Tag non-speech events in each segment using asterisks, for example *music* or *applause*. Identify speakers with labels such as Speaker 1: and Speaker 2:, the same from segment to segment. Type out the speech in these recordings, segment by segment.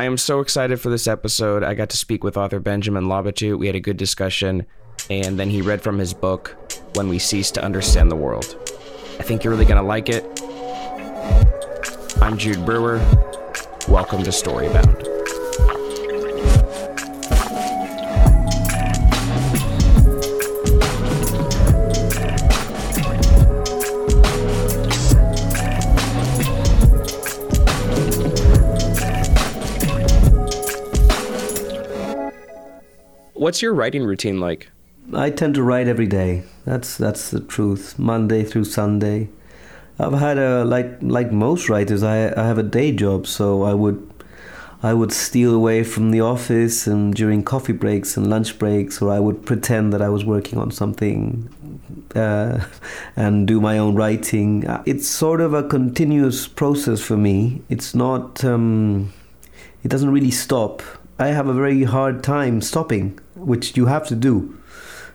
Speaker 1: I am so excited for this episode. I got to speak with author Benjamin Labatut. We had a good discussion, and then he read from his book, When We Cease to Understand the World. I think you're really going to like it. I'm Jude Brewer. Welcome to Storybound. What's your writing routine like?
Speaker 2: I tend to write every day. That's that's the truth. Monday through Sunday. I've had a like like most writers. I I have a day job, so I would I would steal away from the office and during coffee breaks and lunch breaks, or I would pretend that I was working on something uh, *laughs* and do my own writing. It's sort of a continuous process for me. It's not. Um, it doesn't really stop. I have a very hard time stopping which you have to do.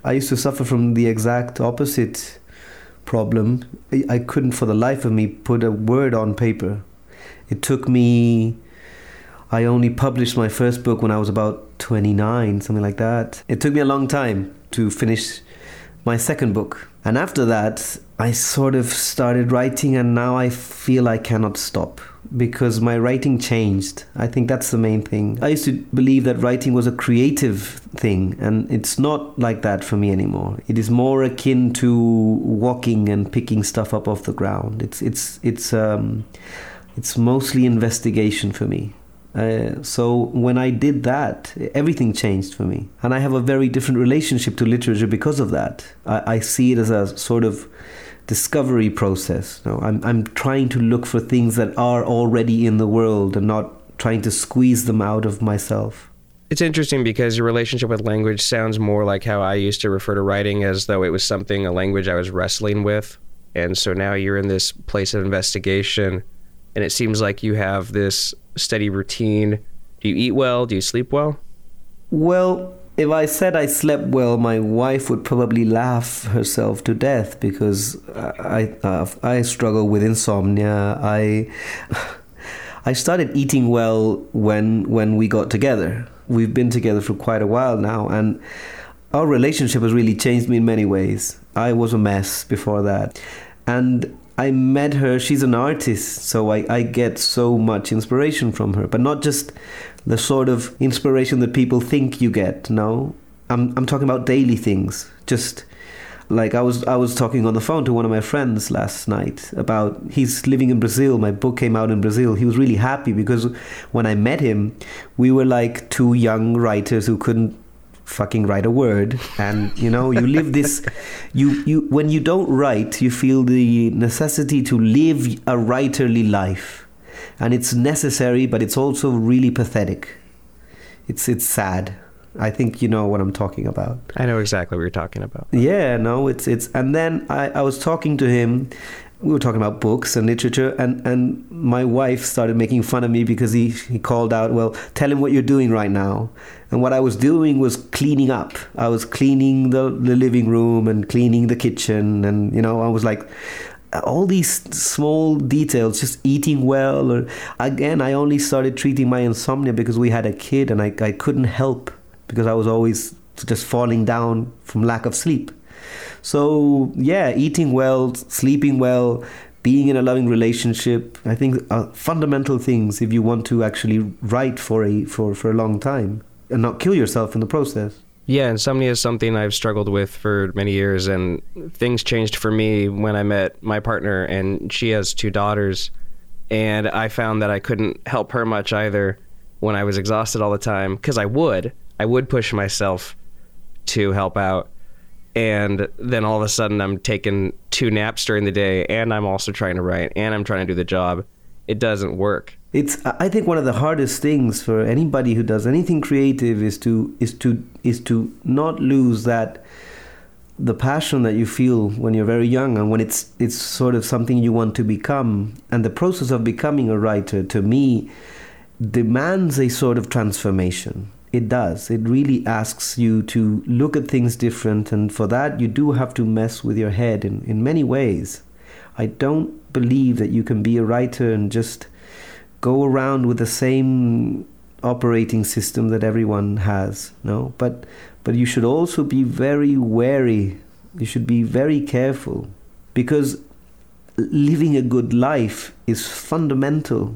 Speaker 2: I used to suffer from the exact opposite problem. I couldn't, for the life of me, put a word on paper. It took me. I only published my first book when I was about 29, something like that. It took me a long time to finish my second book. And after that, I sort of started writing, and now I feel I cannot stop because my writing changed. I think that's the main thing. I used to believe that writing was a creative thing, and it's not like that for me anymore. It is more akin to walking and picking stuff up off the ground. It's it's it's um, it's mostly investigation for me. Uh, so when I did that, everything changed for me, and I have a very different relationship to literature because of that. I, I see it as a sort of discovery process. I'm I'm trying to look for things that are already in the world and not trying to squeeze them out of myself.
Speaker 1: It's interesting because your relationship with language sounds more like how I used to refer to writing as though it was something a language I was wrestling with. And so now you're in this place of investigation and it seems like you have this steady routine. Do you eat well? Do you sleep well?
Speaker 2: Well, if I said I slept well, my wife would probably laugh herself to death because I uh, I struggle with insomnia. I *sighs* I started eating well when when we got together. We've been together for quite a while now, and our relationship has really changed me in many ways. I was a mess before that, and I met her. She's an artist, so I, I get so much inspiration from her, but not just the sort of inspiration that people think you get. No, I'm I'm talking about daily things. Just like I was I was talking on the phone to one of my friends last night about he's living in Brazil. My book came out in Brazil. He was really happy because when I met him, we were like two young writers who couldn't fucking write a word and you know you live this *laughs* you you when you don't write you feel the necessity to live a writerly life and it's necessary, but it's also really pathetic. It's it's sad. I think you know what I'm talking about.
Speaker 1: I know exactly what you're talking about.
Speaker 2: Yeah, no, it's it's and then I, I was talking to him we were talking about books and literature, and, and my wife started making fun of me because he, he called out, Well, tell him what you're doing right now. And what I was doing was cleaning up. I was cleaning the, the living room and cleaning the kitchen. And, you know, I was like, all these small details, just eating well. Or again, I only started treating my insomnia because we had a kid and I, I couldn't help because I was always just falling down from lack of sleep. So, yeah, eating well, sleeping well, being in a loving relationship, I think are fundamental things if you want to actually write for a for, for a long time and not kill yourself in the process.
Speaker 1: Yeah, insomnia is something I've struggled with for many years, and things changed for me when I met my partner, and she has two daughters, and I found that I couldn't help her much either when I was exhausted all the time because I would, I would push myself to help out, and then all of a sudden I'm taking two naps during the day and I'm also trying to write and I'm trying to do the job. It doesn't work.
Speaker 2: It's I think one of the hardest things for anybody who does anything creative is to is to is to not lose that the passion that you feel when you're very young and when it's it's sort of something you want to become and the process of becoming a writer to me demands a sort of transformation it does. It really asks you to look at things different, and for that, you do have to mess with your head in, in many ways. I don't believe that you can be a writer and just go around with the same operating system that everyone has. No, but but you should also be very wary. You should be very careful because living a good life is fundamental.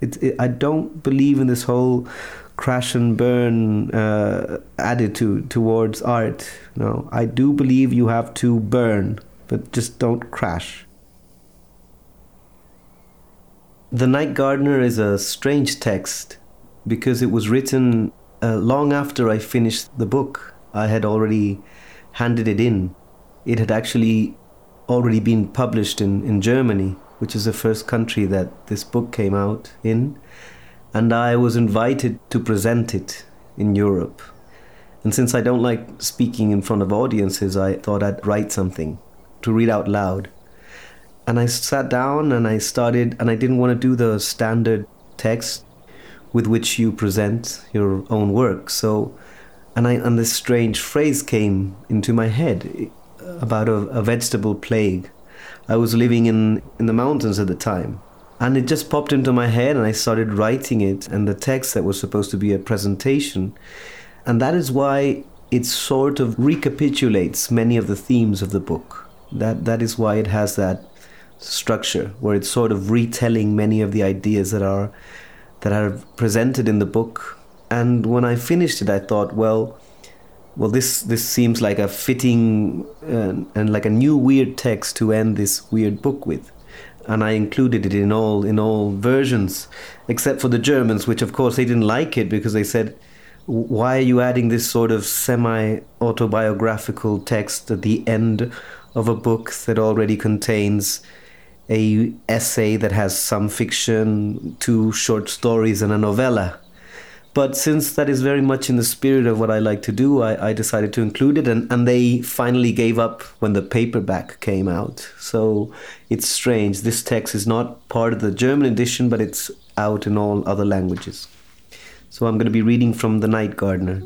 Speaker 2: It, it, I don't believe in this whole crash and burn uh, attitude towards art. No, I do believe you have to burn, but just don't crash. The Night Gardener is a strange text because it was written uh, long after I finished the book. I had already handed it in. It had actually already been published in, in Germany, which is the first country that this book came out in and I was invited to present it in Europe. And since I don't like speaking in front of audiences, I thought I'd write something to read out loud. And I sat down and I started, and I didn't want to do the standard text with which you present your own work. So, and, I, and this strange phrase came into my head about a, a vegetable plague. I was living in, in the mountains at the time, and it just popped into my head, and I started writing it and the text that was supposed to be a presentation. And that is why it sort of recapitulates many of the themes of the book. That, that is why it has that structure, where it's sort of retelling many of the ideas that are, that are presented in the book. And when I finished it, I thought, well, well, this this seems like a fitting uh, and like a new weird text to end this weird book with and I included it in all in all versions, except for the Germans, which of course they didn't like it because they said, "Why are you adding this sort of semi-autobiographical text at the end of a book that already contains a essay that has some fiction, two short stories, and a novella?" But since that is very much in the spirit of what I like to do, I, I, decided to include it, and, and they finally gave up when the paperback came out. So it's strange. This text is not part of the German edition, but it's out in all other languages. So I'm going to be reading from The Night Gardener.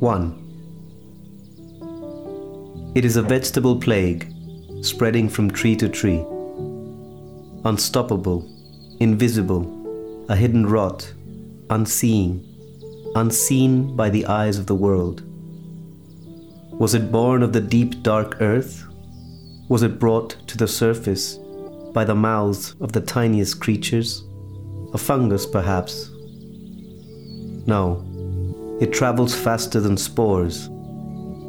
Speaker 2: One. It is a vegetable plague spreading from tree to tree. Unstoppable, invisible, a hidden rot, unseen, unseen by the eyes of the world. Was it born of the deep dark earth? Was it brought to the surface by the mouths of the tiniest creatures? A fungus, perhaps? No, it travels faster than spores.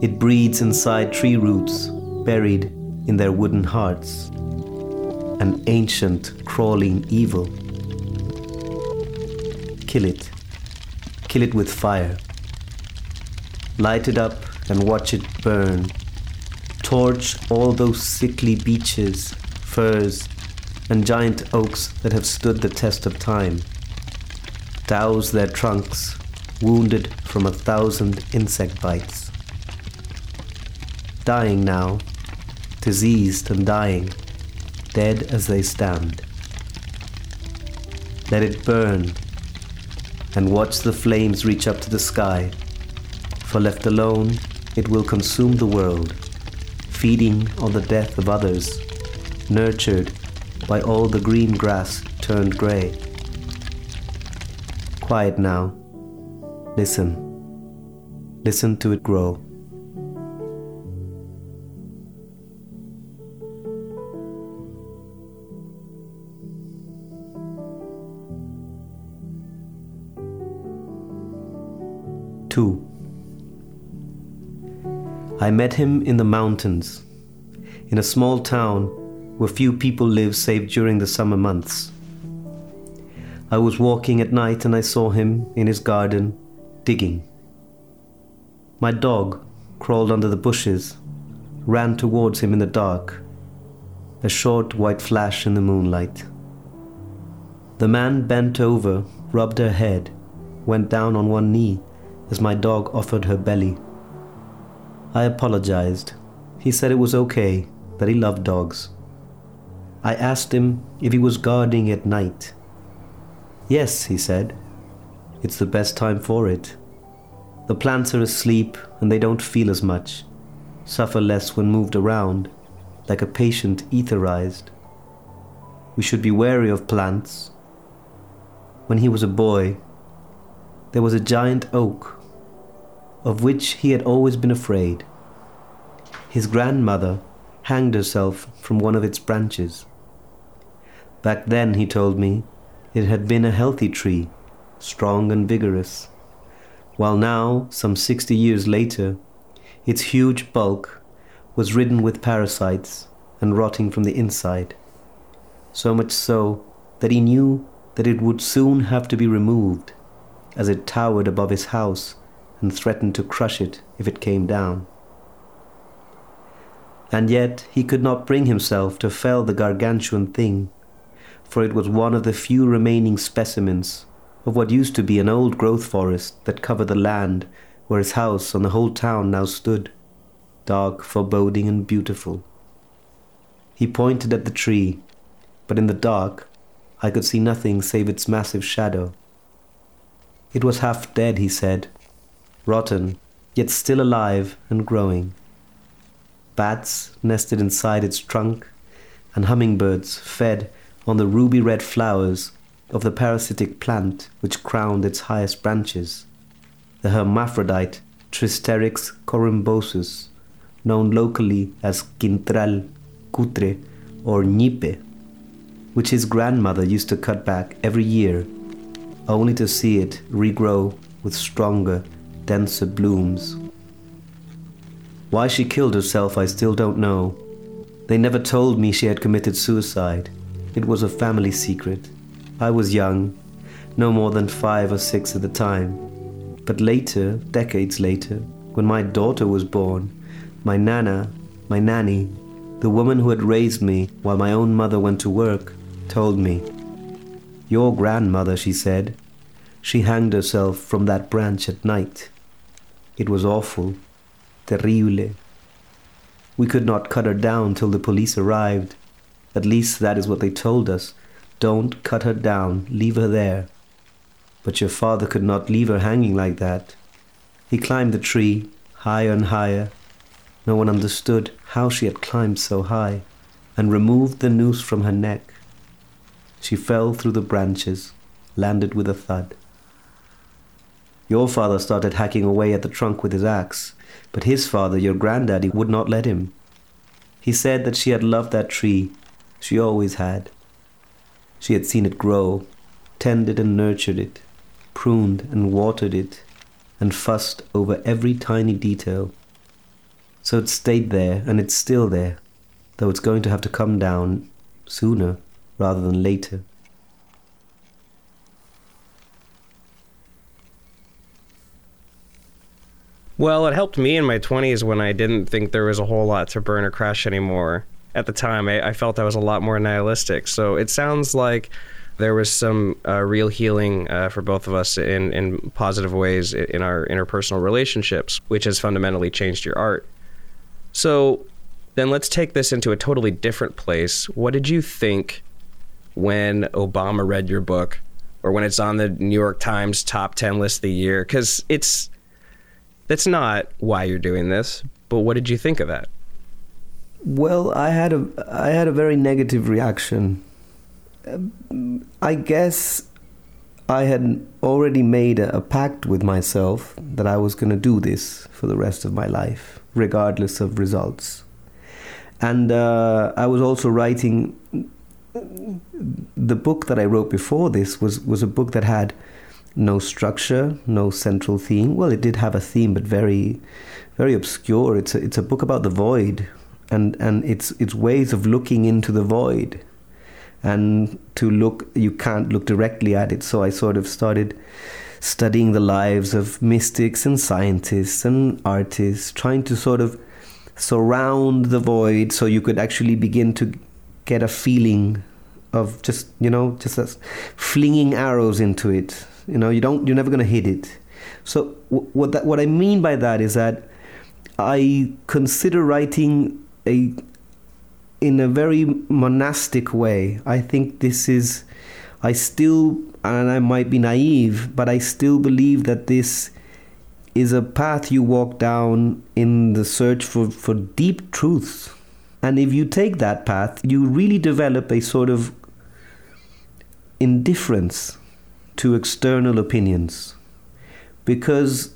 Speaker 2: It breeds inside tree roots, buried in their wooden hearts, an ancient crawling evil. Kill it. Kill it with fire. Light it up and watch it burn. Torch all those sickly beeches, firs, and giant oaks that have stood the test of time. Douse their trunks, wounded from a thousand insect bites. Dying now, diseased and dying, dead as they stand. Let it burn, and watch the flames reach up to the sky, for left alone, it will consume the world, feeding on the death of others, nurtured by all the green grass turned grey. Quiet now. Listen. Listen to it grow. I met him in the mountains, in a small town where few people live save during the summer months. I was walking at night and I saw him in his garden digging. My dog crawled under the bushes, ran towards him in the dark, a short white flash in the moonlight. The man bent over, rubbed her head, went down on one knee as my dog offered her belly. I apologized. He said it was okay, that he loved dogs. I asked him if he was guarding at night. Yes, he said. It's the best time for it. The plants are asleep and they don't feel as much, suffer less when moved around, like a patient etherized. We should be wary of plants. When he was a boy, there was a giant oak, of which he had always been afraid. His grandmother hanged herself from one of its branches. Back then, he told me, it had been a healthy tree, strong and vigorous, while now, some sixty years later, its huge bulk was ridden with parasites and rotting from the inside, so much so that he knew that it would soon have to be removed, as it towered above his house and threatened to crush it if it came down. And yet he could not bring himself to fell the gargantuan thing for it was one of the few remaining specimens of what used to be an old growth forest that covered the land where his house and the whole town now stood, dark, foreboding, and beautiful. He pointed at the tree, but in the dark I could see nothing save its massive shadow. It was half dead, he said, rotten, yet still alive and growing. Bats nested inside its trunk, and hummingbirds fed on the ruby red flowers of the parasitic plant which crowned its highest branches, the hermaphrodite Tristerix corymbosus, known locally as quintral, cutre, or nipe, which his grandmother used to cut back every year, only to see it regrow with stronger, denser blooms. Why she killed herself, I still don't know. They never told me she had committed suicide. It was a family secret. I was young, no more than five or six at the time. But later, decades later, when my daughter was born, my nana, my nanny, the woman who had raised me while my own mother went to work, told me. Your grandmother, she said, she hanged herself from that branch at night. It was awful, terrible. We could not cut her down till the police arrived. At least that is what they told us. Don't cut her down, leave her there. But your father could not leave her hanging like that. He climbed the tree, higher and higher. No one understood how she had climbed so high, and removed the noose from her neck. She fell through the branches, landed with a thud. Your father started hacking away at the trunk with his axe, but his father, your granddaddy, would not let him. He said that she had loved that tree she always had. She had seen it grow, tended and nurtured it, pruned and watered it, and fussed over every tiny detail. So it stayed there, and it's still there, though it's going to have to come down sooner rather than later.
Speaker 1: Well, it helped me in my 20s when I didn't think there was a whole lot to burn or crash anymore at the time, I, I, felt I was a lot more nihilistic. So it sounds like there was some uh, real healing uh, for both of us in, in positive ways in our interpersonal relationships, which has fundamentally changed your art. So then let's take this into a totally different place. What did you think when Obama read your book or when it's on the New York Times top 10 list of the year? Because it's that's not why you're doing this, but what did you think of that?
Speaker 2: Well, I had a I had a very negative reaction. I guess I had already made a, a pact with myself that I was going to do this for the rest of my life, regardless of results. And uh, I was also writing. The book that I wrote before this was was a book that had no structure, no central theme. Well, it did have a theme, but very, very obscure. It's a, it's a book about the void, and and it's it's ways of looking into the void, and to look you can't look directly at it. So I sort of started studying the lives of mystics and scientists and artists, trying to sort of surround the void so you could actually begin to get a feeling of just you know just flinging arrows into it you know, you don't. You're never going to hit it. So what that what I mean by that is that I consider writing a in a very monastic way. I think this is. I still, and I might be naive, but I still believe that this is a path you walk down in the search for, for deep truths. And if you take that path, you really develop a sort of indifference to external opinions because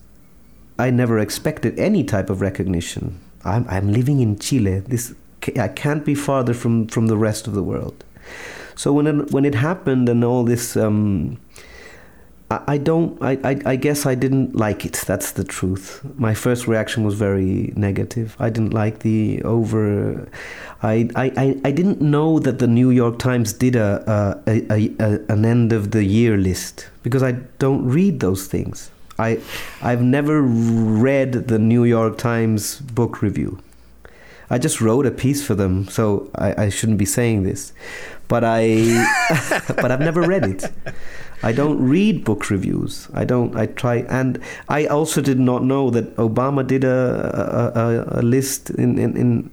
Speaker 2: I never expected any type of recognition. I'm, I'm living in Chile. This I can't be farther from, from the rest of the world. So when it, when it happened and all this um, I, don't. I, I, I guess I didn't like it. That's the truth. My first reaction was very negative. I didn't like the over. I, I, I didn't know that the New York Times did a, a, a, a an end of the year list because I don't read those things. I I've never read the New York Times book review. I just wrote a piece for them, so I, I shouldn't be saying this, but I *laughs* but I've never read it. I don't read book reviews. I don't. I try, and I also did not know that Obama did a a, a, list in, in, in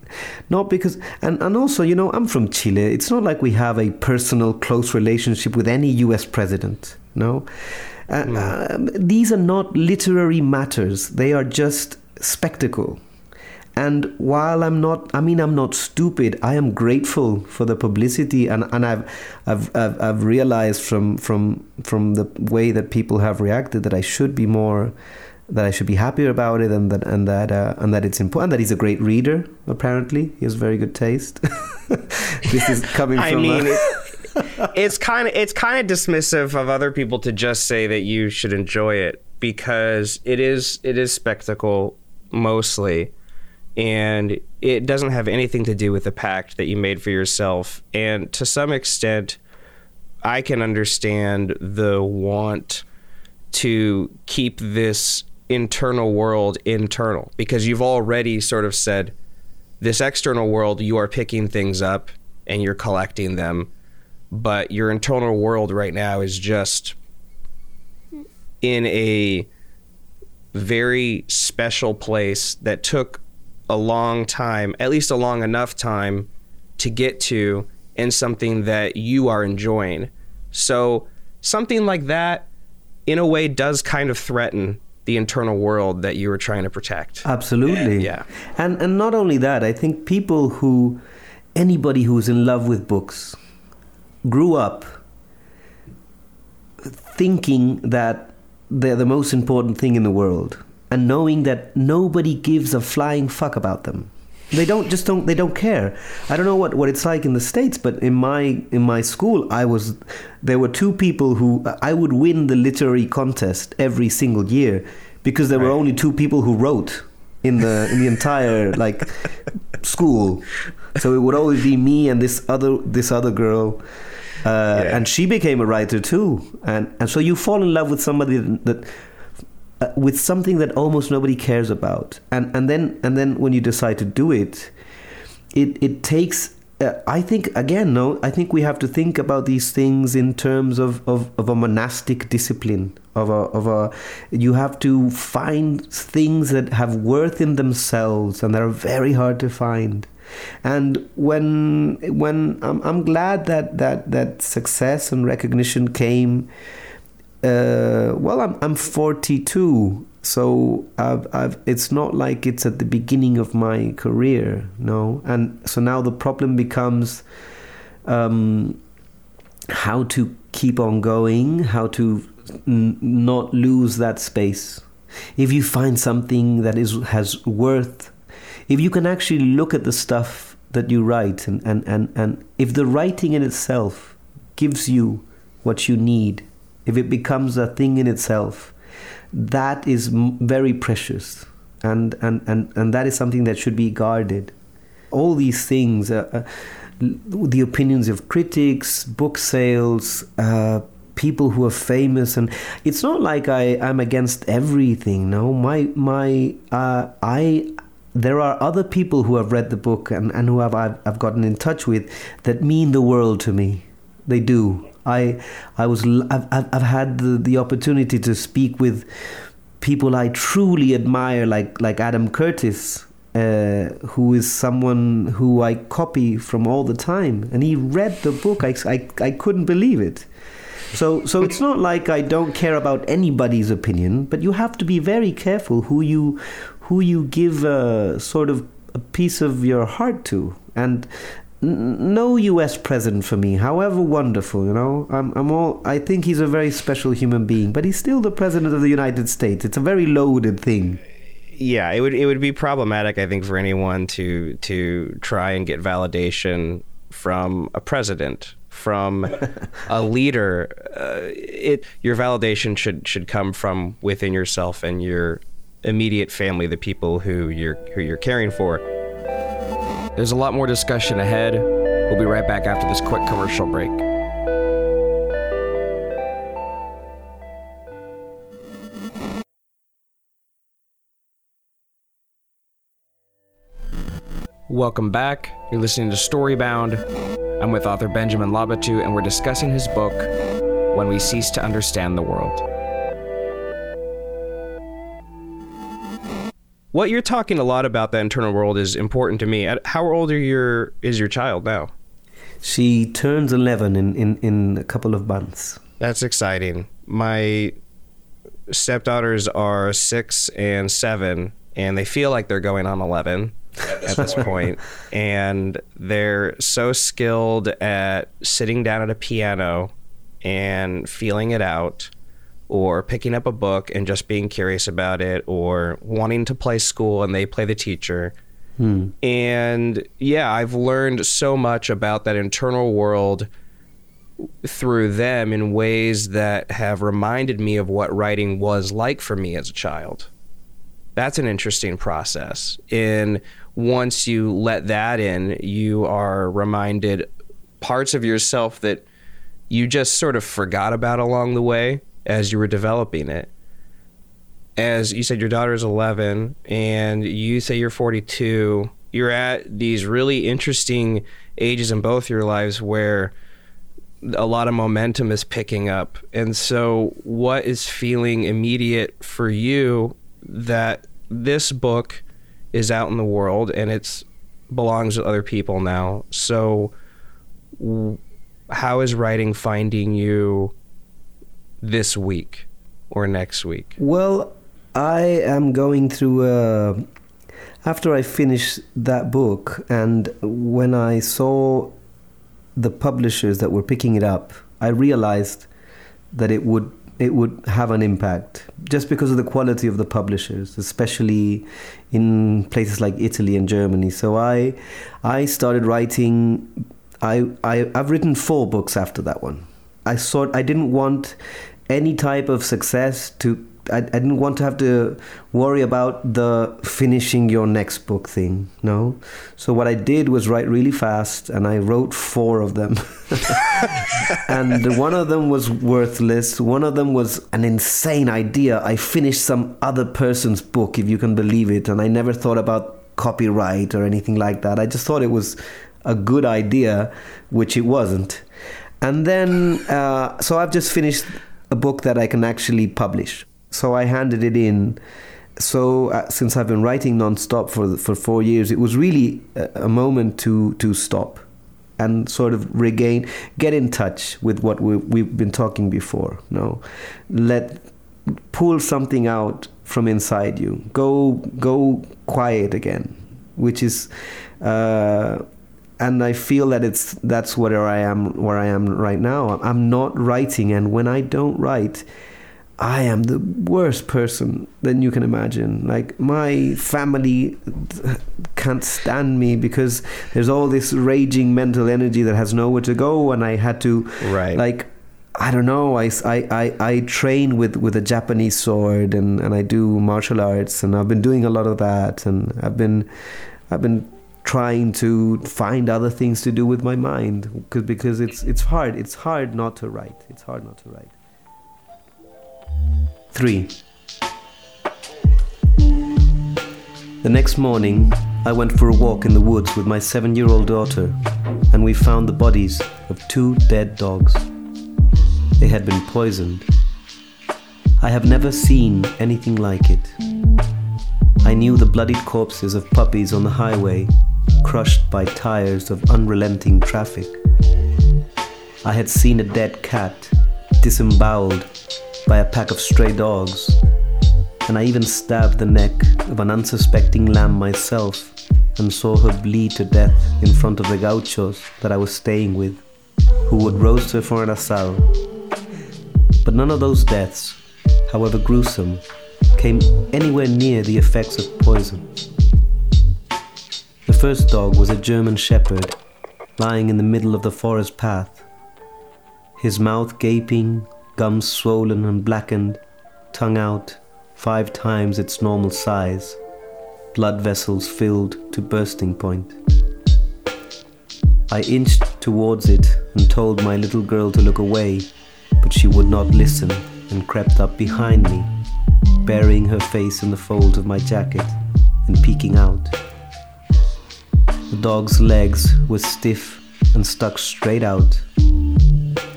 Speaker 2: not because and and also you know I'm from Chile. It's not like we have a personal close relationship with any U.S. president. No, uh, no. Uh, these are not literary matters. They are just spectacle. And while I'm not, I mean, I'm not stupid. I am grateful for the publicity, and, and I've, I've, I've, I've realized from, from, from the way that people have reacted that I should be more, that I should be happier about it, and that, and that, uh, and that it's important. That he's a great reader. Apparently, he has very good taste. *laughs* this is coming from. I
Speaker 1: mean, it, it's kind of, it's kind of dismissive of other people to just say that you should enjoy it because it is, it is spectacle mostly and it doesn't have anything to do with the pact that you made for yourself. And to some extent, I can understand the want to keep this internal world internal because you've already sort of said this external world, you are picking things up and you're collecting them, but your internal world right now is just in a very special place that took a long time, at least a long enough time to get to in something that you are enjoying. So something like that in a way does kind of threaten the internal world that you were trying to protect.
Speaker 2: Absolutely.
Speaker 1: Yeah.
Speaker 2: And and not only that, I think people who anybody who's in love with books grew up thinking that they're the most important thing in the world and knowing that nobody gives a flying fuck about them. They don't just don't they don't care. I don't know what, what it's like in the states, but in my in my school, I was there were two people who I would win the literary contest every single year because there right. were only two people who wrote in the in the entire like school. So it would always be me and this other this other girl. Uh, yeah. and she became a writer too, and and so you fall in love with somebody that, that uh, with something that almost nobody cares about and and then and then when you decide to do it it it takes uh, I think again, no, I think we have to think about these things in terms of, of, of a monastic discipline. Of a, of a, you have to find things that have worth in themselves and that are very hard to find. And when when I'm, I'm glad that, that that success and recognition came. Uh, well, I'm I'm 42, so I've, I've, it's not like it's at the beginning of my career, no. And so now the problem becomes um, how to keep on going, how to n- not lose that space. If you find something that is has worth, if you can actually look at the stuff that you write, and, and, and, and if the writing in itself gives you what you need, if it becomes a thing in itself, that is very precious. And, and, and, and that is something that should be guarded. All these things uh, uh, the opinions of critics book sales uh, people who are famous and it's not like I, I'm against everything no. My my uh, I there are other people who have read the book and, and who have I've, I've gotten in touch with that mean the world to me. They do I I was I've, I've had the, the opportunity to speak with people I truly admire, like like Adam Curtis, uh, who is someone who I copy from all the time, and he read the book. I, I, I couldn't believe it. So so it's not like I don't care about anybody's opinion, but you have to be very careful who you who you give a sort of a piece of your heart to, and no U.S. president for me, however wonderful, you know. I'm, I'm all. I think he's a very special human being, but he's still the president of the United States. It's a very loaded thing.
Speaker 1: Yeah, it would it would be problematic, I think, for anyone to to try and get validation from a president, from a *laughs* leader. Uh, it your validation should should come from within yourself and your immediate family, the people who you're who you're caring for. There's a lot more discussion ahead. We'll be right back after this quick commercial break. Welcome back. You're listening to Storybound. I'm with author Benjamin Labatut, and we're discussing his book, When We Cease to Understand the World. What you're talking a lot about that internal world is important to me. How old are your is your child now?
Speaker 2: She turns 11 in, in, in a couple of months.
Speaker 1: That's exciting. My stepdaughters are six and seven, and they feel like they're going on 11 at this *laughs* point. And they're so skilled at sitting down at a piano and feeling it out or picking up a book and just being curious about it or wanting to play school and they play the teacher. Hmm. And yeah, I've learned so much about that internal world through them in ways that have reminded me of what writing was like for me as a child. That's an interesting process. And once you let that in, you are reminded parts of yourself that you just sort of forgot about along the way as you were developing it. As you said, your daughter is 11 and you say you're 42. You're at these really interesting ages in both your lives where a lot of momentum is picking up. And so, what is feeling immediate for you that this book is out in the world and it belongs to other people now? So, how is writing finding you this week or next week?
Speaker 2: Well, I am going through a. After I finished that book, and when I saw the publishers that were picking it up, I realized that it would it would have an impact just because of the quality of the publishers, especially in places like Italy and Germany. So I I started writing. I, I I've written four books after that one. I thought I didn't want any type of success to I, I, didn't want to have to worry about the finishing your next book thing no? So what i did was write really fast and i wrote four of them. *laughs* And one of them was worthless. One of them was an insane idea. I finished some other person's book if you can believe it and i never thought about copyright or anything like that. I just thought it was a good idea, which it wasn't. And then, uh, so I've just finished a book that I can actually publish. So I handed it in. So uh, since I've been writing nonstop for for four years, it was really a, a moment to to stop and sort of regain, get in touch with what we, we've been talking before. No, let pull something out from inside you. Go go quiet again, which is. Uh, and I feel that it's that's where I am where I am right now. I'm not writing, and when I don't write, I am the worst person than you can imagine. Like my family can't stand me because there's all this raging mental energy that has nowhere to go, and I had to
Speaker 1: right.
Speaker 2: like I don't know. I, I, I, I train with, with a Japanese sword and, and I do martial arts and I've been doing a lot of that and I've been I've been trying to find other things to do with my mind because because it's it's hard. It's hard not to write. It's hard not to write. 3. The next morning, I went for a walk in the woods with my seven year old daughter, and we found the bodies of two dead dogs. They had been poisoned. I have never seen anything like it. I knew the bloodied corpses of puppies on the highway, crushed by tires of unrelenting traffic. I had seen a dead cat disemboweled by a pack of stray dogs, and I even stabbed the neck of an unsuspecting lamb myself and saw her bleed to death in front of the gauchos that I was staying with, who would roast her for an asado. But none of those deaths, however gruesome, came anywhere near the effects of poison. The first dog was a German shepherd, lying in the middle of the forest path, his mouth gaping gums swollen and blackened, tongue out, five times its normal size, blood vessels filled to bursting point. I inched towards it and told my little girl to look away, but she would not listen and crept up behind me, burying her face in the folds of my jacket and peeking out. The dog's legs were stiff and stuck straight out,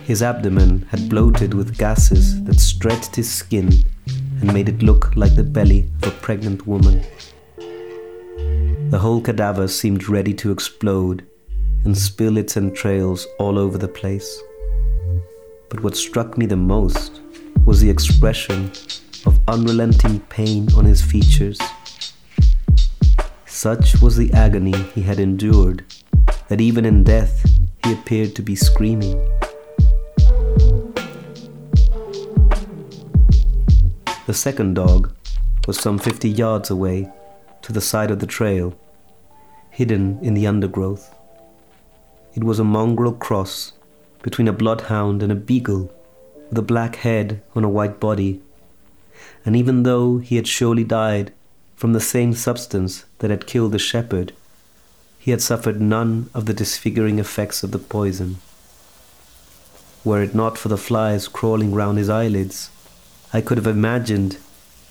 Speaker 2: his abdomen had bloated with gases that stretched his skin and made it look like the belly of a pregnant woman. The whole cadaver seemed ready to explode and spill its entrails all over the place. But what struck me the most was the expression of unrelenting pain on his features. Such was the agony he had endured that even in death he appeared to be screaming. The second dog was some 50 yards away, to the side of the trail, hidden in the undergrowth. It was a mongrel cross between a bloodhound and a beagle, with a black head on a white body. And even though he had surely died from the same substance that had killed the shepherd, he had suffered none of the disfiguring effects of the poison. Were it not for the flies crawling round his eyelids, I could have imagined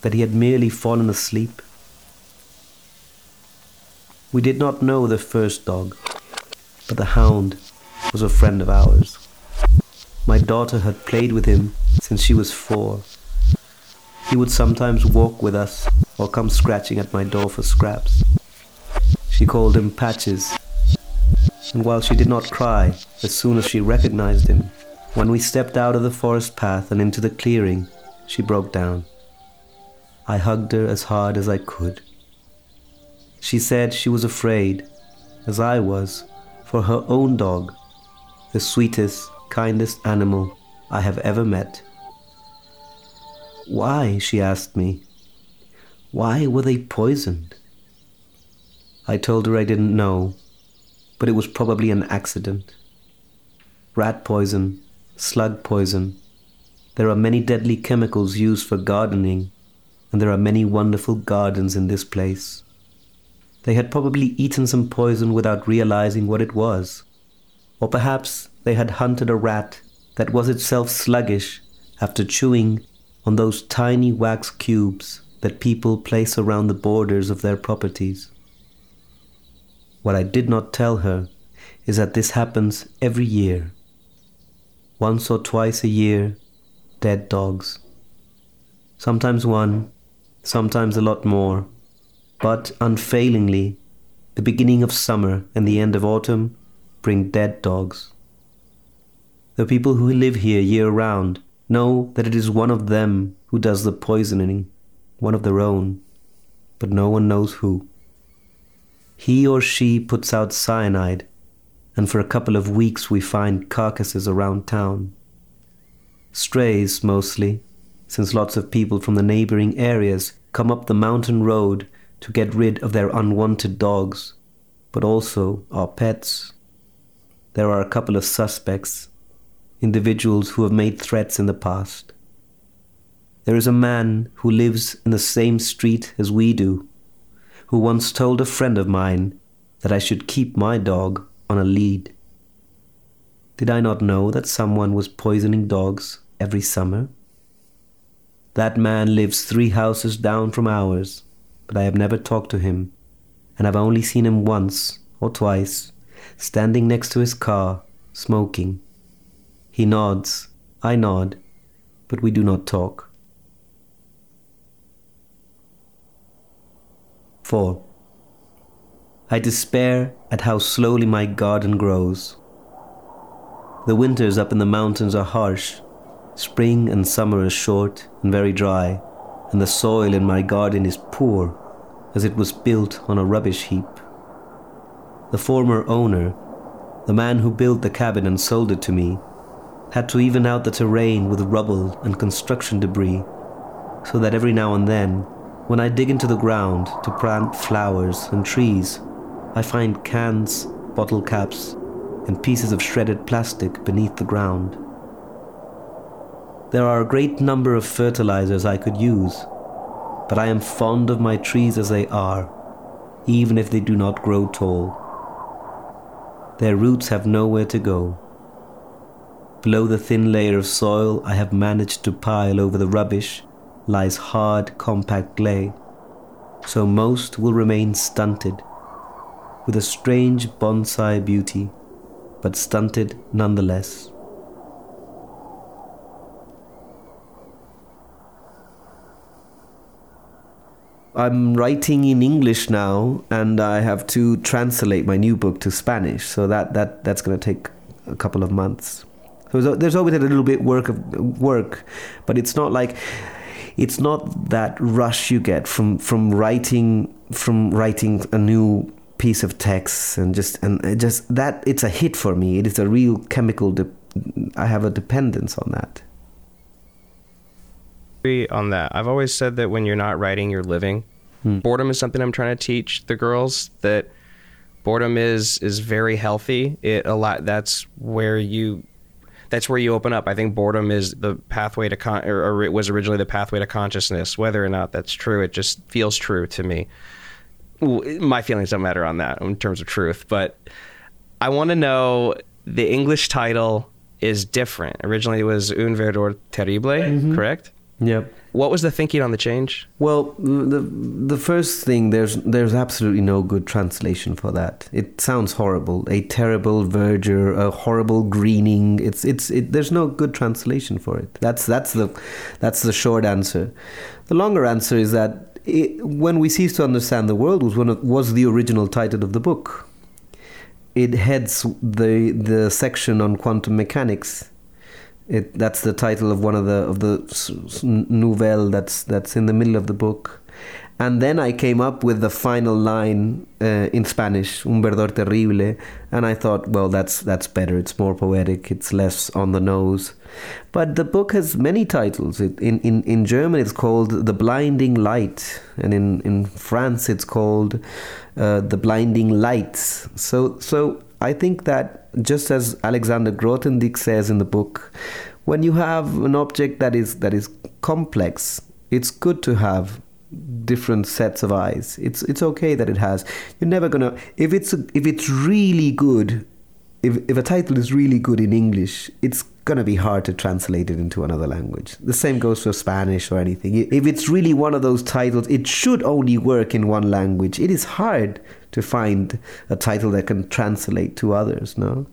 Speaker 2: that he had merely fallen asleep. We did not know the first dog, but the hound was a friend of ours. My daughter had played with him since she was four. He would sometimes walk with us or come scratching at my door for scraps. She called him Patches, and while she did not cry as soon as she recognized him, when we stepped out of the forest path and into the clearing, she broke down. I hugged her as hard as I could. She said she was afraid, as I was, for her own dog, the sweetest, kindest animal I have ever met. Why, she asked me, why were they poisoned? I told her I didn't know, but it was probably an accident. Rat poison, slug poison, there are many deadly chemicals used for gardening, and there are many wonderful gardens in this place. They had probably eaten some poison without realizing what it was. Or perhaps they had hunted a rat that was itself sluggish after chewing on those tiny wax cubes that people place around the borders of their properties. What I did not tell her is that this happens every year. Once or twice a year, dead dogs. Sometimes one, sometimes a lot more, but unfailingly, the beginning of summer and the end of autumn bring dead dogs. The people who live here year round know that it is one of them who does the poisoning, one of their own, but no one knows who. He or she puts out cyanide, and for a couple of weeks we find carcasses around town. Strays mostly, since lots of people from the neighboring areas come up the mountain road to get rid of their unwanted dogs, but also our pets. There are a couple of suspects, individuals who have made threats in the past. There is a man who lives in the same street as we do, who once told a friend of mine that I should keep my dog on a lead. Did I not know that someone was poisoning dogs every summer? That man lives three houses down from ours, but I have never talked to him, and I've only seen him once or twice, standing next to his car, smoking. He nods, I nod, but we do not talk. 4. I despair at how slowly my garden grows. The winters up in the mountains are harsh, Spring and summer is short and very dry, and the soil in my garden is poor, as it was built on a rubbish heap. The former owner, the man who built the cabin and sold it to me, had to even out the terrain with rubble and construction debris, so that every now and then, when I dig into the ground to plant flowers and trees, I find cans, bottle caps, and pieces of shredded plastic beneath the ground. There are a great number of fertilizers I could use, but I am fond of my trees as they are, even if they do not grow tall. Their roots have nowhere to go. Below the thin layer of soil I have managed to pile over the rubbish lies hard, compact clay, so most will remain stunted, with a strange bonsai beauty, but stunted nonetheless. I'm writing in English now, and I have to translate my new book to Spanish. So that that that's going to take a couple of months. So there's always a little bit work of work, but it's not like it's not that rush you get from from writing from writing a new piece of text and just and just that it's a hit for me. It is a real chemical. De- I have a dependence on that
Speaker 1: on that. I've always said that when you're not writing, you're living. Hmm. Boredom is something I'm trying to teach the girls that boredom is is very healthy. It a lot that's where you that's where you open up. I think boredom is the pathway to con- or, or it was originally the pathway to consciousness. Whether or not that's true, it just feels true to me. My feelings don't matter on that in terms of truth, but I want to know the English title is different. Originally, it was Un Verdor Terrible, mm-hmm. correct?
Speaker 2: Yep.
Speaker 1: What was the thinking on the change?
Speaker 2: Well, the the first thing there's there's absolutely no good translation for that. It sounds horrible. A terrible verdure, a horrible greening. It's it's it, there's no good translation for it. That's that's the that's the short answer. The longer answer is that it, when we cease to understand the world was one of, was the original title of the book. It heads the the section on quantum mechanics it, that's the title of one of the of the nouvelle that's that's in the middle of the book. And then I came up with the final line uh, in Spanish, un verdor terrible, and I thought, well, that's that's better. It's more poetic. It's less on the nose. But the book has many titles. It, in, in in German, it's called The Blinding Light, and in in France, it's called uh, The Blinding Lights. So so I think that just as Alexander Grothendieck says in the book, when you have an object that is that is complex, it's good to have different sets of eyes. It's it's okay that it has. You're never gonna if it's if it's really good. If if a title is really good in English, it's going to be hard to translate it into another language. The same goes for Spanish or anything. If it's really one of those titles, it should only work in one language. It is hard to find a title that can translate to others, no?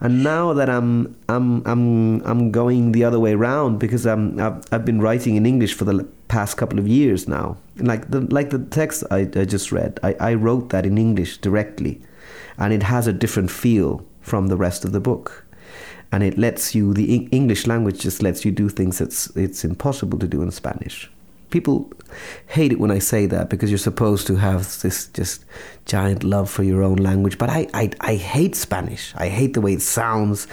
Speaker 2: And now that I'm I'm I'm I'm going the other way around because I'm I've, I've been writing in English for the past couple of years now. Like the like the text I, I just read, I, I wrote that in English directly, and it has a different feel from the rest of the book and it lets you the English language just lets you do things that's it's impossible to do in Spanish. People hate it when I say that because you're supposed to have this just giant love for your own language. But I, I, I hate Spanish. I hate the way it sounds.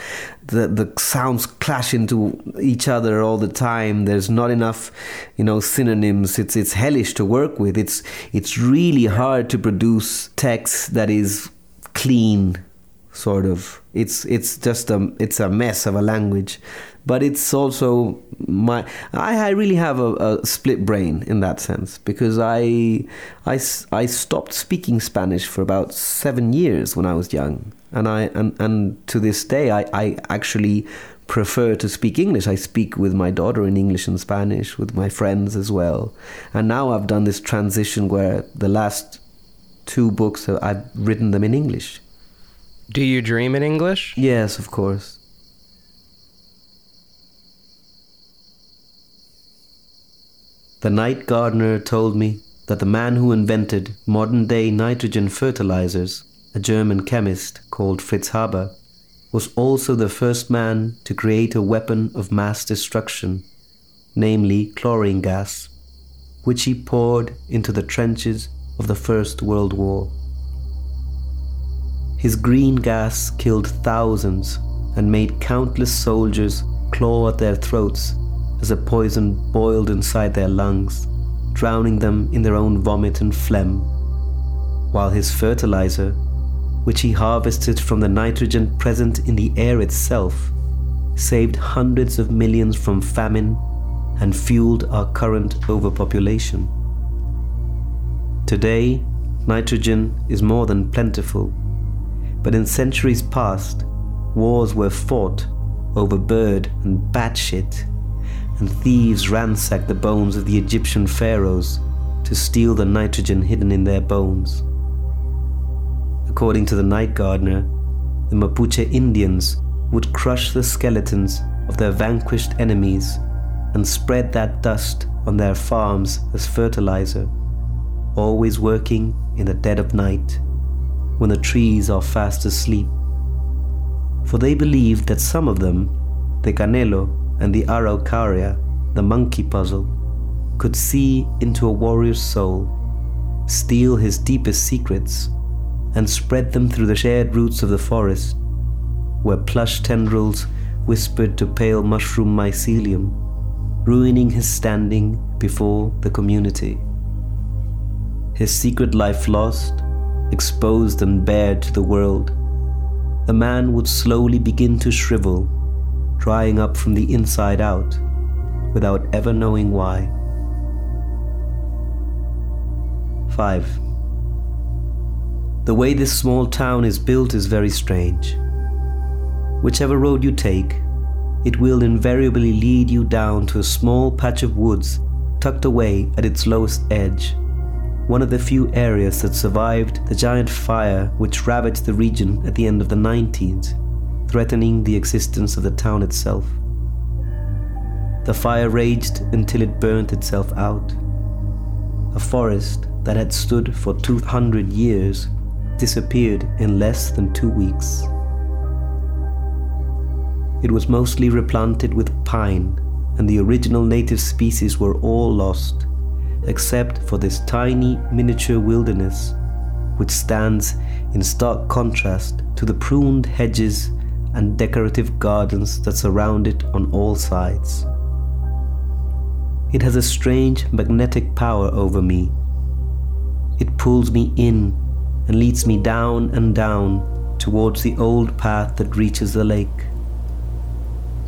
Speaker 2: The the sounds clash into each other all the time. There's not enough, you know, synonyms. It's it's hellish to work with. It's it's really hard to produce text that is clean sort of it's it's just a it's a mess of a language but it's also my I, I really have a, a split brain in that sense because I, I I stopped speaking Spanish for about seven years when I was young and I and, and to this day I, I actually prefer to speak English. I speak with my daughter in English and Spanish, with my friends as well. And now I've done this transition where the last two books I've written them in English.
Speaker 1: Do you dream in English?
Speaker 2: Yes, of course. The night gardener told me that the man who invented modern day nitrogen fertilizers, a German chemist called Fritz Haber, was also the first man to create a weapon of mass destruction, namely chlorine gas, which he poured into the trenches of the First World War. His green gas killed thousands and made countless soldiers claw at their throats as the poison boiled inside their lungs, drowning them in their own vomit and phlegm. While his fertilizer, which he harvested from the nitrogen present in the air itself, saved hundreds of millions from famine and fueled our current overpopulation. Today, nitrogen is more than plentiful but in centuries past, wars were fought over bird and bat shit, and thieves ransacked the bones of the Egyptian pharaohs to steal the nitrogen hidden in their bones. According to the night gardener, the Mapuche Indians would crush the skeletons of their vanquished enemies and spread that dust on their farms as fertilizer, always working in the dead of night when the trees are fast asleep. For they believed that some of them, the Canelo and the Araucaria, the monkey puzzle, could see into a warrior's soul, steal his deepest secrets, and spread them through the shared roots of the forest, where plush tendrils whispered to pale mushroom mycelium, ruining his standing before the community. His secret life lost, exposed and bared to the world, the man would slowly begin to shrivel, drying up from the inside out, without ever knowing why. 5. The way this small town is built is very strange. Whichever road you take, it will invariably lead you down to a small patch of woods tucked away at its lowest edge one of the few areas that survived the giant fire which ravaged the region at the end of the 90s, threatening the existence of the town itself. The fire raged until it burnt itself out. A forest that had stood for 200 years disappeared in less than two weeks. It was mostly replanted with pine, and the original native species were all lost except for this tiny miniature wilderness, which stands in stark contrast to the pruned hedges and decorative gardens that surround it on all sides. It has a strange magnetic power over me. It pulls me in and leads me down and down towards the old path that reaches the lake.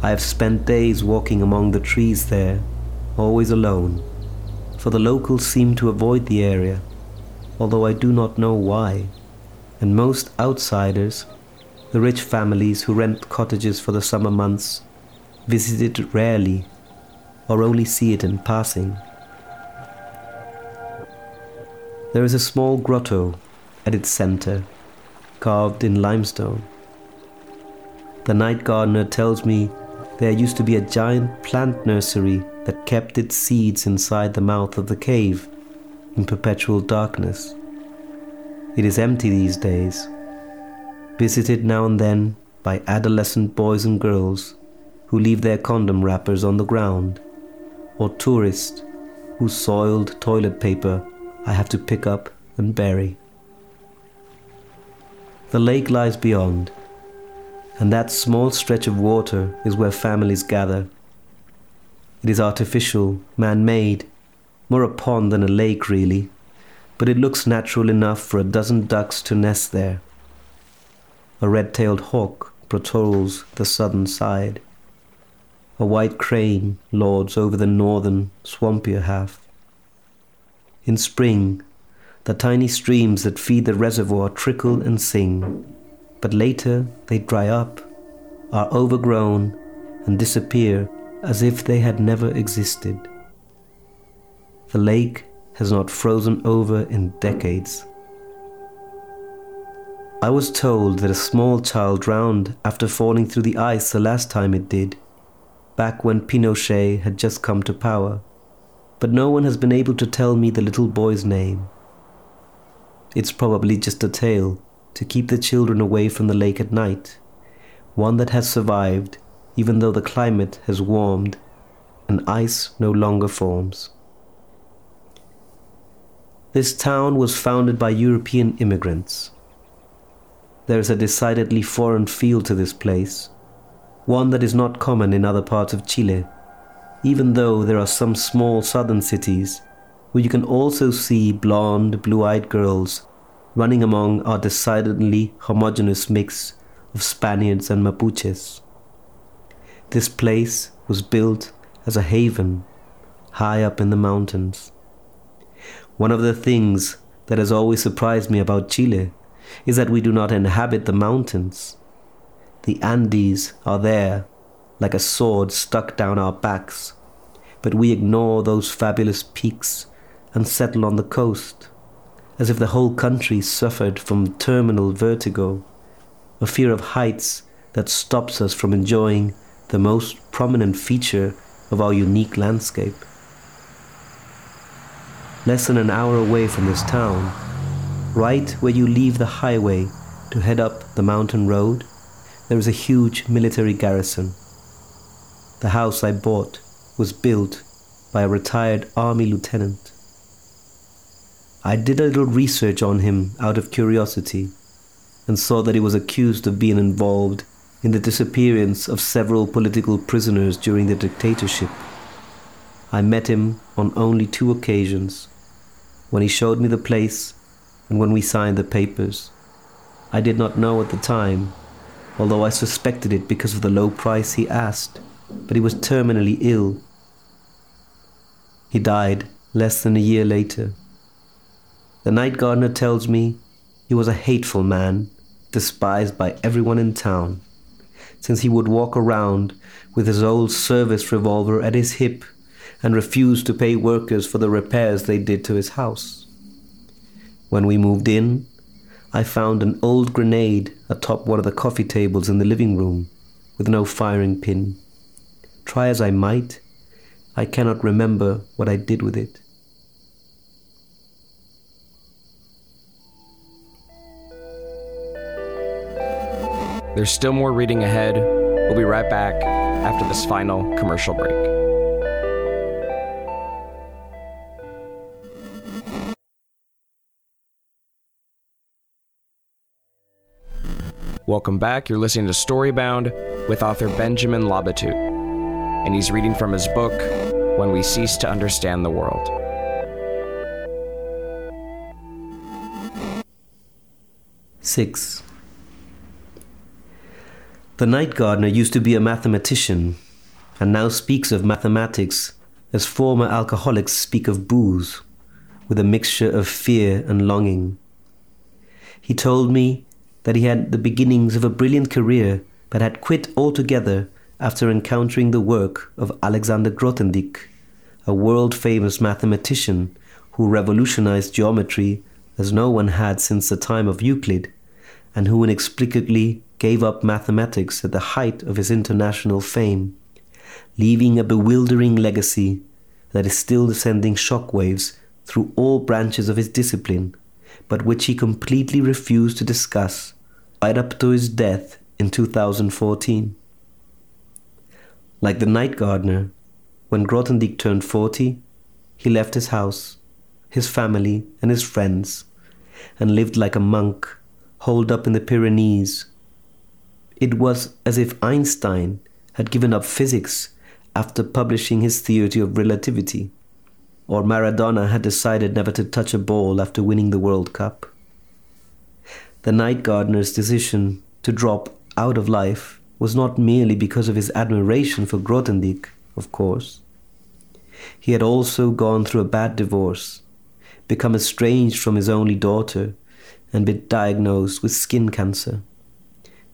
Speaker 2: I have spent days walking among the trees there, always alone for the locals seem to avoid the area, although I do not know why. And most outsiders, the rich families who rent cottages for the summer months, visit it rarely, or only see it in passing. There is a small grotto at its center, carved in limestone. The night gardener tells me there used to be a giant plant nursery that kept its seeds inside the mouth of the cave in perpetual darkness. It is empty these days, visited now and then by adolescent boys and girls who leave their condom wrappers on the ground, or tourists whose soiled toilet paper I have to pick up and bury. The lake lies beyond, and that small stretch of water is where families gather. It is artificial, man made, more a pond than a lake, really, but it looks natural enough for a dozen ducks to nest there. A red tailed hawk patrols the southern side. A white crane lords over the northern, swampier half. In spring, the tiny streams that feed the reservoir trickle and sing, but later they dry up, are overgrown, and disappear as if they had never existed. The lake has not frozen over in decades. I was told that a small child drowned after falling through the ice the last time it did, back when Pinochet had just come to power, but no one has been able to tell me the little boy's name. It's probably just a tale to keep the children away from the lake at night, one that has survived even though the climate has warmed and ice no longer forms. This town was founded by European immigrants. There is a decidedly foreign feel to this place, one that is not common in other parts of Chile, even though there are some small southern cities where you can also see blonde, blue eyed girls running among our decidedly homogeneous mix of Spaniards and Mapuches. This place was built as a haven high up in the mountains. One of the things that has always surprised me about Chile is that we do not inhabit the mountains. The Andes are there, like a sword stuck down our backs, but we ignore those fabulous peaks and settle on the coast, as if the whole country suffered from terminal vertigo, a fear of heights that stops us from enjoying the most prominent feature of our unique landscape. Less than an hour away from this town, right where you leave the highway to head up the mountain road, there is a huge military garrison. The house I bought was built by a retired army lieutenant. I did a little research on him out of curiosity and saw that he was accused of being involved in the disappearance of several political prisoners during the dictatorship. I met him on only two occasions when he showed me the place and when we signed the papers. I did not know at the time, although I suspected it because of the low price he asked, but he was terminally ill. He died less than a year later. The night gardener tells me he was a hateful man, despised by everyone in town, since he would walk around with his old service revolver at his hip and refuse to pay workers for the repairs they did to his house. When we moved in, I found an old grenade atop one of the coffee tables in the living room with no firing pin. Try as I might, I cannot remember what I did with it.
Speaker 1: There's still more reading ahead. We'll be right back after this final commercial break. Welcome back. You're listening to Storybound with author Benjamin Labatut, and he's reading from his book, When We Cease to Understand the World.
Speaker 2: Six. The night gardener used to be a mathematician and now speaks of mathematics as former alcoholics speak of booze, with a mixture of fear and longing. He told me that he had the beginnings of a brilliant career but had quit altogether after encountering the work of Alexander Grothendieck, a world famous mathematician who revolutionized geometry as no one had since the time of Euclid, and who inexplicably gave up mathematics at the height of his international fame, leaving a bewildering legacy that is still sending shockwaves through all branches of his discipline, but which he completely refused to discuss right up to his death in 2014. Like the night gardener, when Grothendieck turned 40, he left his house, his family, and his friends, and lived like a monk, holed up in the Pyrenees. It was as if Einstein had given up physics after publishing his theory of relativity, or Maradona had decided never to touch a ball after winning the World Cup. The night gardener's decision to drop out of life was not merely because of his admiration for Grothendieck, of course. He had also gone through a bad divorce, become estranged from his only daughter, and been diagnosed with skin cancer.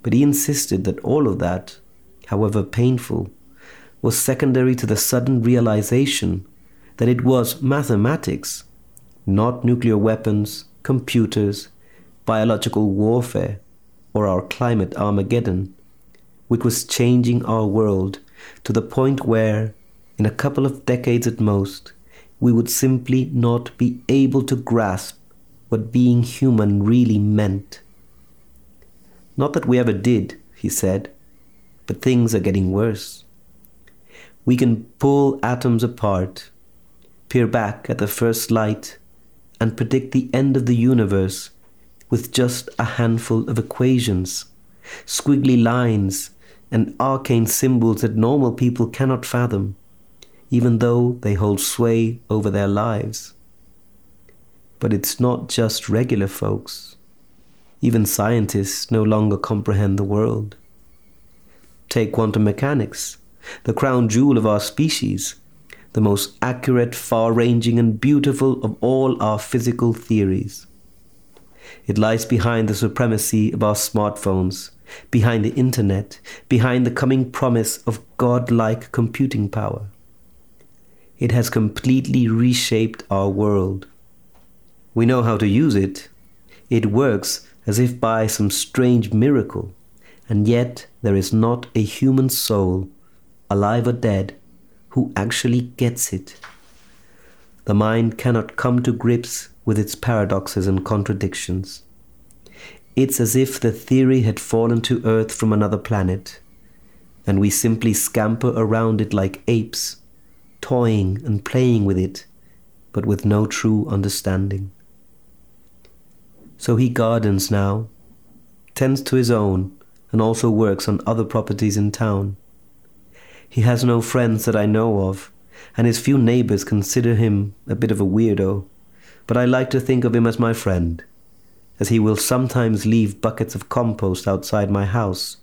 Speaker 2: But he insisted that all of that, however painful, was secondary to the sudden realization that it was mathematics, not nuclear weapons, computers, biological warfare, or our climate Armageddon, which was changing our world to the point where, in a couple of decades at most, we would simply not be able to grasp what being human really meant. Not that we ever did, he said, but things are getting worse. We can pull atoms apart, peer back at the first light, and predict the end of the universe with just a handful of equations, squiggly lines, and arcane symbols that normal people cannot fathom, even though they hold sway over their lives. But it's not just regular folks. Even scientists no longer comprehend the world. Take quantum mechanics, the crown jewel of our species, the most accurate, far ranging, and beautiful of all our physical theories. It lies behind the supremacy of our smartphones, behind the internet, behind the coming promise of God-like computing power. It has completely reshaped our world. We know how to use it. It works as if by some strange miracle, and yet there is not a human soul, alive or dead, who actually gets it. The mind cannot come to grips with its paradoxes and contradictions. It's as if the theory had fallen to earth from another planet, and we simply scamper around it like apes, toying and playing with it, but with no true understanding. So he gardens now, tends to his own, and also works on other properties in town. He has no friends that I know of, and his few neighbors consider him a bit of a weirdo but I like to think of him as my friend, as he will sometimes leave buckets of compost outside my house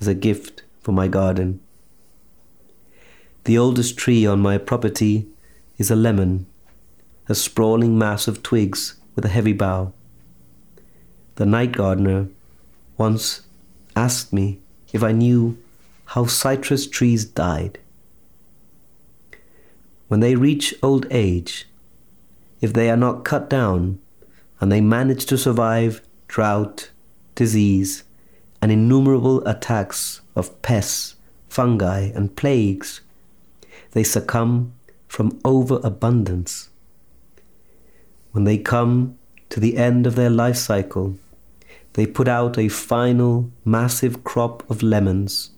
Speaker 2: as a gift for my garden. The oldest tree on my property is a lemon, a sprawling mass of twigs with a heavy bough. The night gardener once asked me if I knew how citrus trees died. When they reach old age, if they are not cut down and they manage to survive drought, disease, and innumerable attacks of pests, fungi, and plagues, they succumb from overabundance. When they come to the end of their life cycle, they put out a final massive crop of lemons.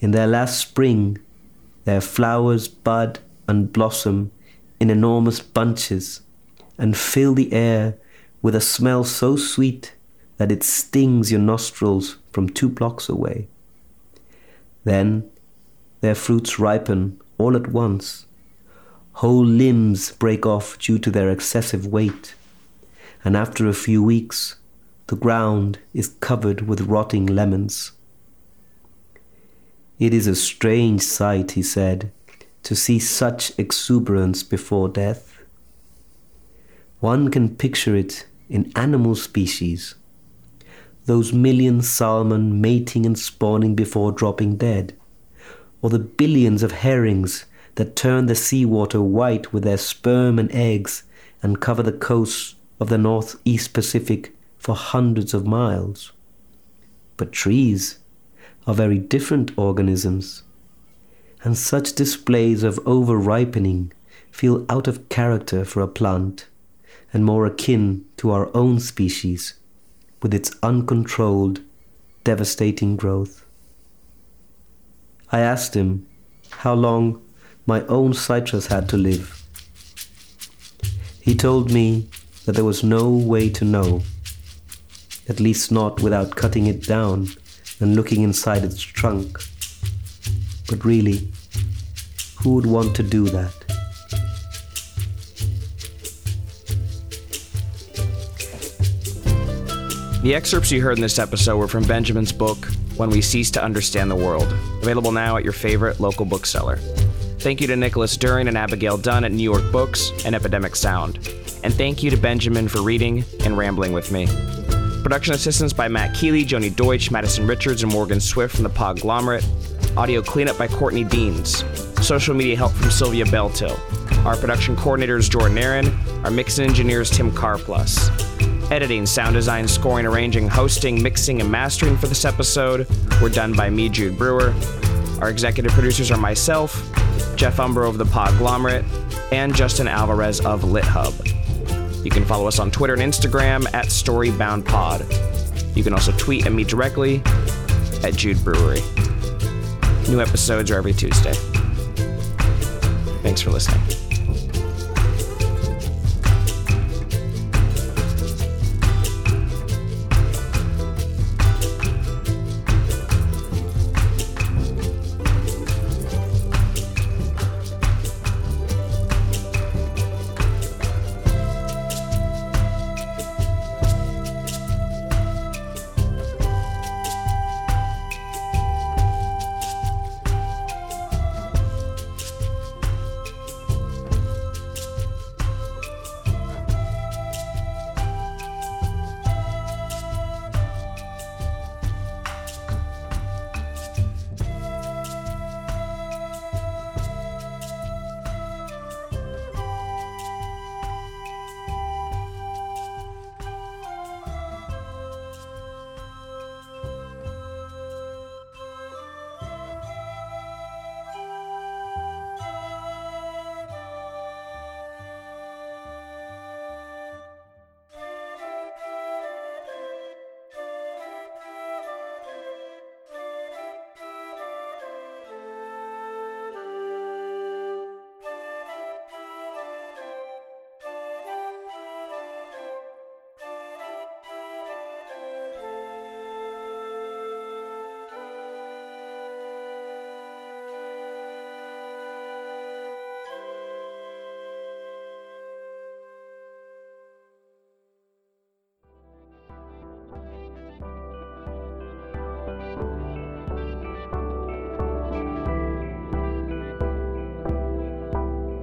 Speaker 2: In their last spring, their flowers bud and blossom in enormous bunches and fill the air with a smell so sweet that it stings your nostrils from two blocks away. Then their fruits ripen all at once. Whole limbs break off due to their excessive weight, and after a few weeks, the ground is covered with rotting lemons. It is a strange sight, he said, to see such exuberance before death. One can picture it in animal species. those million salmon mating and spawning before dropping dead, or the billions of herrings that turn the seawater white with their sperm and eggs and cover the coasts of the northeast Pacific for hundreds of miles. But trees are very different organisms, and such displays of over ripening feel out of character for a plant and more akin to our own species with its uncontrolled, devastating growth. I asked him how long my own citrus had to live. He told me that there was no way to know, at least not without cutting it down and looking inside its trunk. But really, who would want to do that?
Speaker 1: The excerpts you heard in this episode were from Benjamin's book, When We Cease to Understand the World, available now at your favorite local bookseller. Thank you to Nicholas During and Abigail Dunn at New York Books and Epidemic Sound. And thank you to Benjamin for reading and rambling with me. Production assistance by Matt Keeley, Joni Deutsch, Madison Richards, and Morgan Swift from the Podglomerate. Audio cleanup by Courtney Deans. Social media help from Sylvia Beltil. Our production coordinator is Jordan Aaron. Our mixing engineer is Tim Carplus. Editing, sound design, scoring, arranging, hosting, mixing, and mastering for this episode were done by me, Jude Brewer. Our executive producers are myself, Jeff Umbro of the Podglomerate, and Justin Alvarez of LitHub. You can follow us on Twitter and Instagram at StoryboundPod. You can also tweet at me directly at Jude Brewery. New episodes are every Tuesday. Thanks for listening.